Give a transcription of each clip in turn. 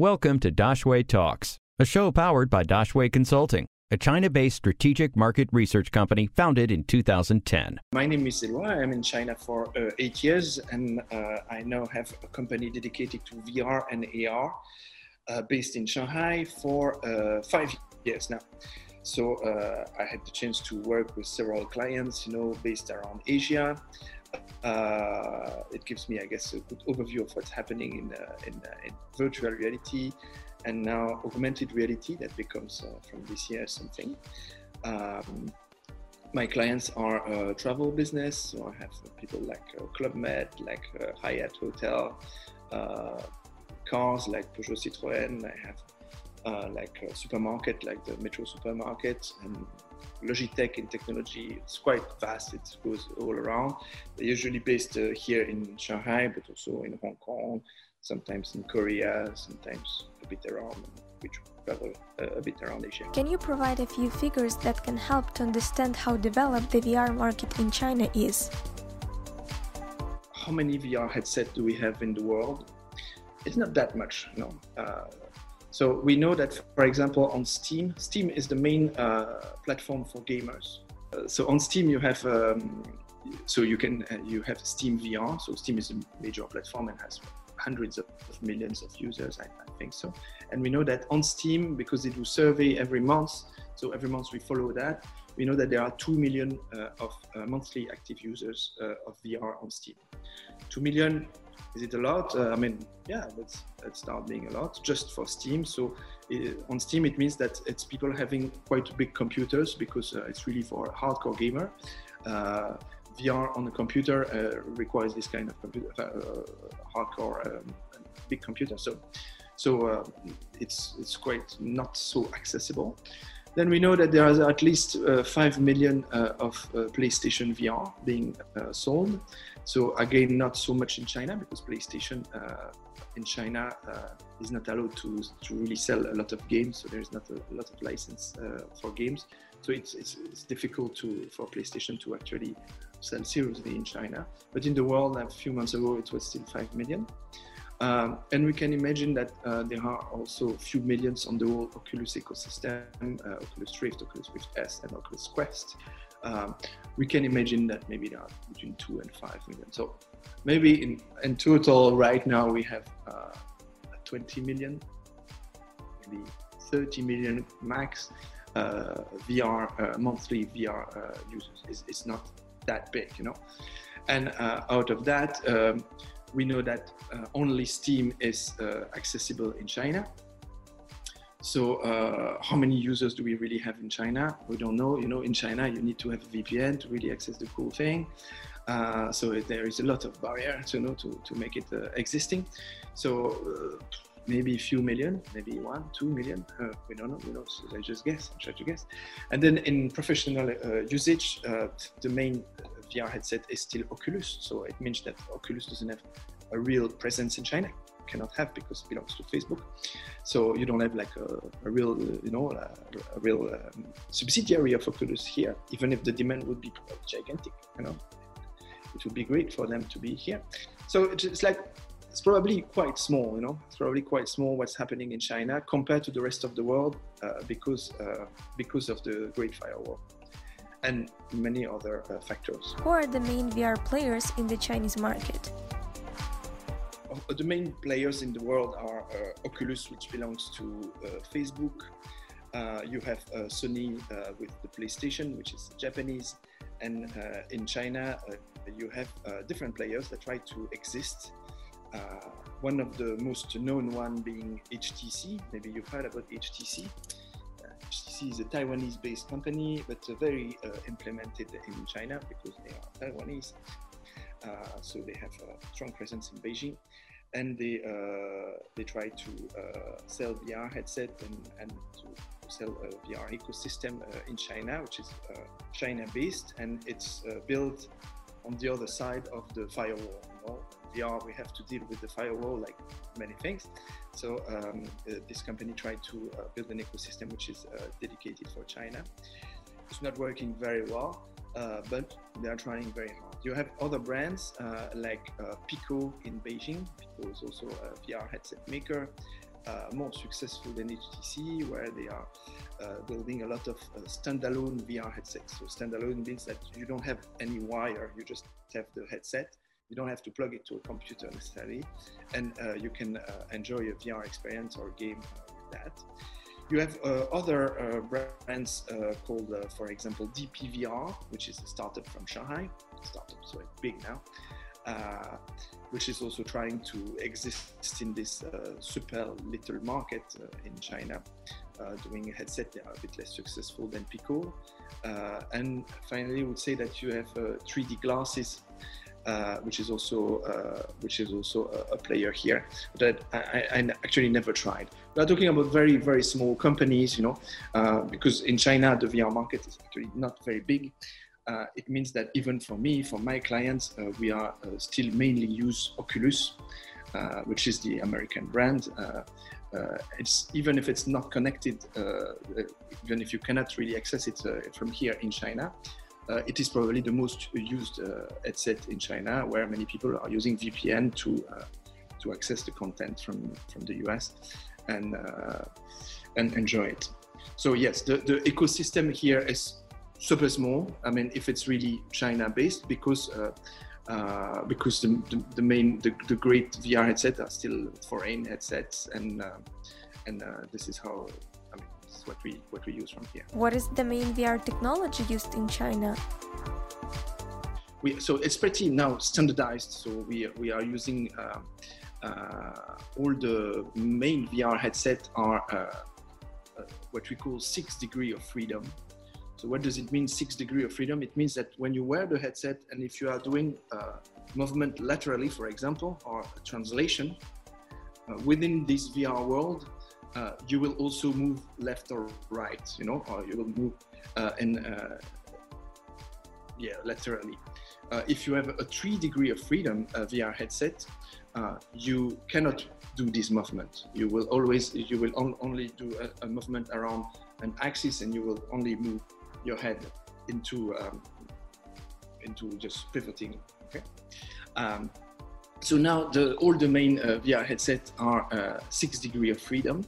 Welcome to Daxue Talks, a show powered by Daxue Consulting, a China based strategic market research company founded in 2010. My name is Eloi. I'm in China for uh, eight years, and uh, I now have a company dedicated to VR and AR uh, based in Shanghai for uh, five years now. So uh, I had the chance to work with several clients, you know, based around Asia. Uh, it gives me, I guess, a good overview of what's happening in, uh, in, uh, in, virtual reality and now augmented reality that becomes uh, from this year something. Um, my clients are uh, travel business, so I have people like uh, Club Med, like Hyatt Hotel, cars like Peugeot Citroën. I have uh, like a supermarket, like the Metro supermarket, and Logitech in technology. It's quite vast. It goes all around. They're usually based uh, here in Shanghai, but also in Hong Kong, sometimes in Korea, sometimes a bit around. We travel uh, a bit around Asia. Can you provide a few figures that can help to understand how developed the VR market in China is? How many VR headsets do we have in the world? It's not that much, no. Uh, so we know that, for example, on Steam, Steam is the main uh, platform for gamers. Uh, so on Steam, you have um, so you can uh, you have Steam VR. So Steam is a major platform and has hundreds of, millions of users. I, I, think so. And we know that on Steam, because they do survey every month, so every month we follow that. We know that there are two million uh, of uh, monthly active users uh, of VR on Steam. Two million is it a lot? Uh, I mean, yeah, that's that's start being a lot just for Steam. So uh, on Steam, it means that it's people having quite big computers because uh, it's really for a hardcore gamer. Uh, VR on a computer uh, requires this kind of computer, uh, hardcore um, big computer. So so it's it's quite not so accessible. Then we know that there are at least uh, 5 million uh, of uh, PlayStation VR being sold. So again, not so much in China because PlayStation uh, in China uh, is not allowed to, to really sell a lot of games. So there's not a, lot of license uh, for games. So it's, it's, it's, difficult to, for PlayStation to actually sell seriously in China. But in the world, a few months ago, it was still 5 million. Um, and we can imagine that uh, there are also a few millions on the whole Oculus ecosystem, uh, Oculus Rift, Oculus Rift S, and Oculus Quest um, we can imagine that maybe there are between two and five million. So maybe in, in total right now we have uh, 20 million, maybe 30 million max uh, VR uh, monthly VR users. It's, it's, not that big, you know. And out of that, um, we know that uh, only Steam is accessible in China. So uh, how many users do we really have in China? We don't know. You know, in China, you need to have a VPN to really access the cool thing. Uh, so there is a lot of barriers, you know, to, to make it uh, existing. So uh, maybe a few million, maybe one, two million. Uh, we don't know. You know, so I just guess. I try to guess. And then in professional uh, usage, the main VR headset is still Oculus. So it means that Oculus doesn't have a real presence in China cannot have because it belongs to Facebook. So you don't have like a, a real, you know, a, a real um, subsidiary of Oculus here, even if the demand would be gigantic, you know. It would be great for them to be here. So it's like it's probably quite small, you know. It's probably quite small what's happening in China compared to the rest of the world uh, because uh, because of the Great Firewall and many other uh, factors. Who are the main VR players in the Chinese market? Uh, the main players in the world are uh, Oculus, which belongs to uh, Facebook. you have Sony with the PlayStation, which is Japanese, and in China you have different players that try to exist. one of the most known one being HTC. Maybe you've heard about HTC. Is a Taiwanese-based company, but very uh, implemented in China because they are Taiwanese. Uh, so they have a strong presence in Beijing and they uh, they try to uh, sell VR headset and, and to sell a VR ecosystem uh, in China, which is uh, China based, and it's uh, built on the other side of the firewall. You know? VR, we have to deal with the firewall like many things. So um, this company tried to build an ecosystem which is dedicated for China. It's not working very well, but they are trying very hard. You have other brands uh, like uh, Pico in Beijing. Pico is also a VR headset maker. Uh, more successful than HTC, where they are uh, building a lot of uh, standalone VR headsets. So standalone means that you don't have any wire, you just have the headset. You don't have to plug it to a computer necessarily, and you can enjoy a VR experience or game with that. You have uh, other uh, brands uh, called, for example, DPVR, which is a startup from Shanghai. Startup, so it's big now. Uh, which is also trying to exist in this uh, super little market uh, in China, doing a headset. They are a bit less successful than Pico. and finally, I would say that you have 3D glasses uh, which is also uh, which is also a, a, player here that I, I, actually never tried. We are talking about very very small companies, you know, uh, because in China the VR market is actually not very big. Uh, it means that even for me, for my clients, uh, we are still mainly use Oculus, which is the American brand. it's even if it's not connected, even if you cannot really access it from here in China, uh, it is probably the most used uh, headset in China, where many people are using VPN to uh, to access the content from from the US and and enjoy it. So yes, the, the ecosystem here is super small. I mean, if it's really China based, because uh, uh, because the, the, the, main the, the great VR headsets are still foreign headsets, and uh, and this is how I mean, this what we what we use from here. What is the main VR technology used in China? We, so it's pretty now standardized. So we we are using uh, uh, all the main VR headset are uh, uh, what we call six degree of freedom. So what does it mean six degree of freedom? It means that when you wear the headset and if you are doing uh, movement laterally, for example, or translation uh, within this VR world, uh, you will also move left or right, you know, or you will move uh, in, uh, yeah, laterally. Uh, if you have a three degree of freedom VR headset, you cannot do this movement. You will always, you will on, only do a, a, movement around an axis and you will only move your head into, um, into just pivoting, okay? Um, so now the, all the main VR headsets are six degree of freedom.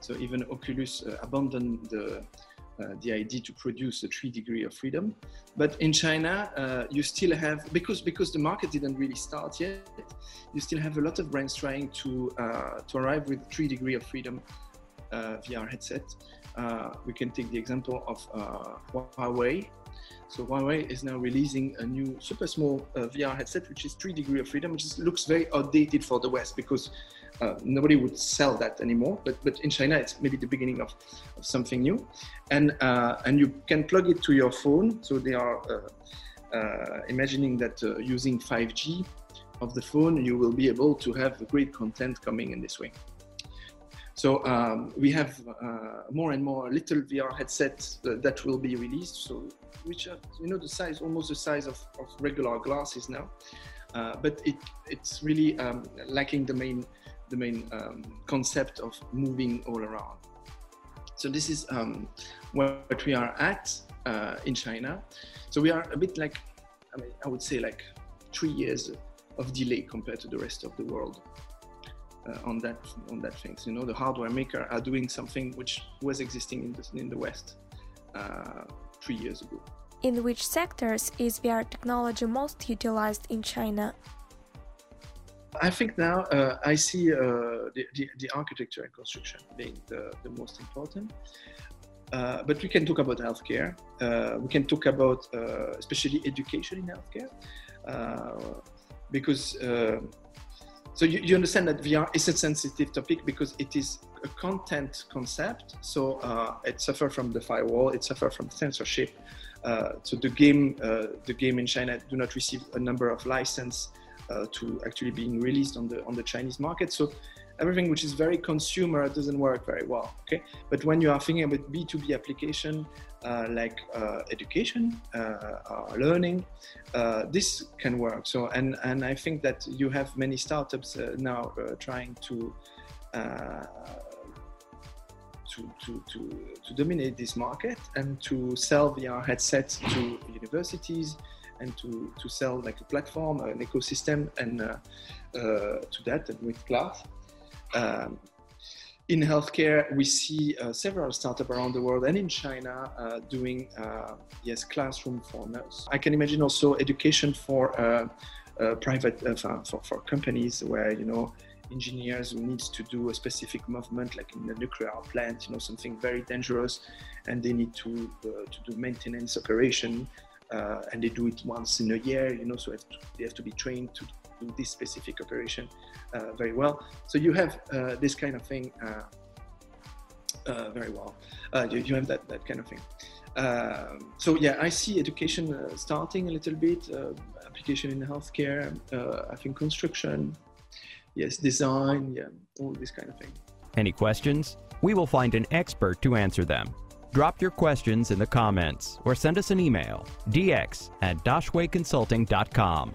So even Oculus uh, abandoned the, uh, the idea to produce a three degree of freedom. But in China, uh, you still have, because, because the market didn't really start yet, you still have a lot of brands trying to, uh, to arrive with three degree of freedom uh, VR headset. Uh, we can take the example of Huawei. So Huawei is now releasing a new super small VR headset, which is three degree of freedom, which is, looks very outdated for the West because uh, nobody would sell that anymore. But but in China, it's maybe the beginning of, of something new, and uh, and you can plug it to your phone. So they are uh, uh imagining that uh, using 5G of the phone, you will be able to have great content coming in this way. So um, we have uh, more and more little VR headsets that will be released. So which are you know the size, almost the size of, of regular glasses now. Uh, but it, it's really um, lacking the main the main um, concept of moving all around. So this is um, what we are at uh, in China. So we are a bit like, I mean, I would say like three years of delay compared to the rest of the world uh, on that on that things. You know, the hardware maker are doing something which was existing in the, in the West uh, three years ago. In which sectors is VR technology most utilized in China? I think now uh, I see uh, the, the, the, architecture and construction being the, the most important. Uh, but we can talk about healthcare. Uh, we can talk about uh, especially education in healthcare. Uh, because, so you, you, understand that VR is a sensitive topic because it is a content concept. So uh, it suffers from the firewall, it suffers from censorship. Uh, so the game, uh, the game in China do not receive a number of license uh, to actually being released on the on the Chinese market. So everything which is very consumer doesn't work very well. Okay, but when you are thinking about B2B application uh, like uh, education, uh, learning, uh, this can work. So and and I think that you have many startups uh, now trying to. To, to, to, to dominate this market and to sell VR headsets to universities, and to, to sell like a platform, an ecosystem, and uh, uh, to that and with cloud. Um, in healthcare, we see uh, several startups around the world and in China uh, doing uh, yes classroom for nurse. I can imagine also education for uh, uh, private uh, for, for companies where you know engineers who needs to do a specific movement like in a nuclear plant you know something very dangerous and they need to to do maintenance operation and they do it once in a year you know so they have to be trained to do this specific operation uh, very well. So you have uh, this kind of thing uh, very well. You, you, have that, that kind of thing. Um, so yeah, I see education starting a little bit, application in healthcare, I think construction, yes, design, yeah, all this kind of thing. Any questions? We will find an expert to answer them. Drop your questions in the comments or send us an email, dx at daxueconsulting.com.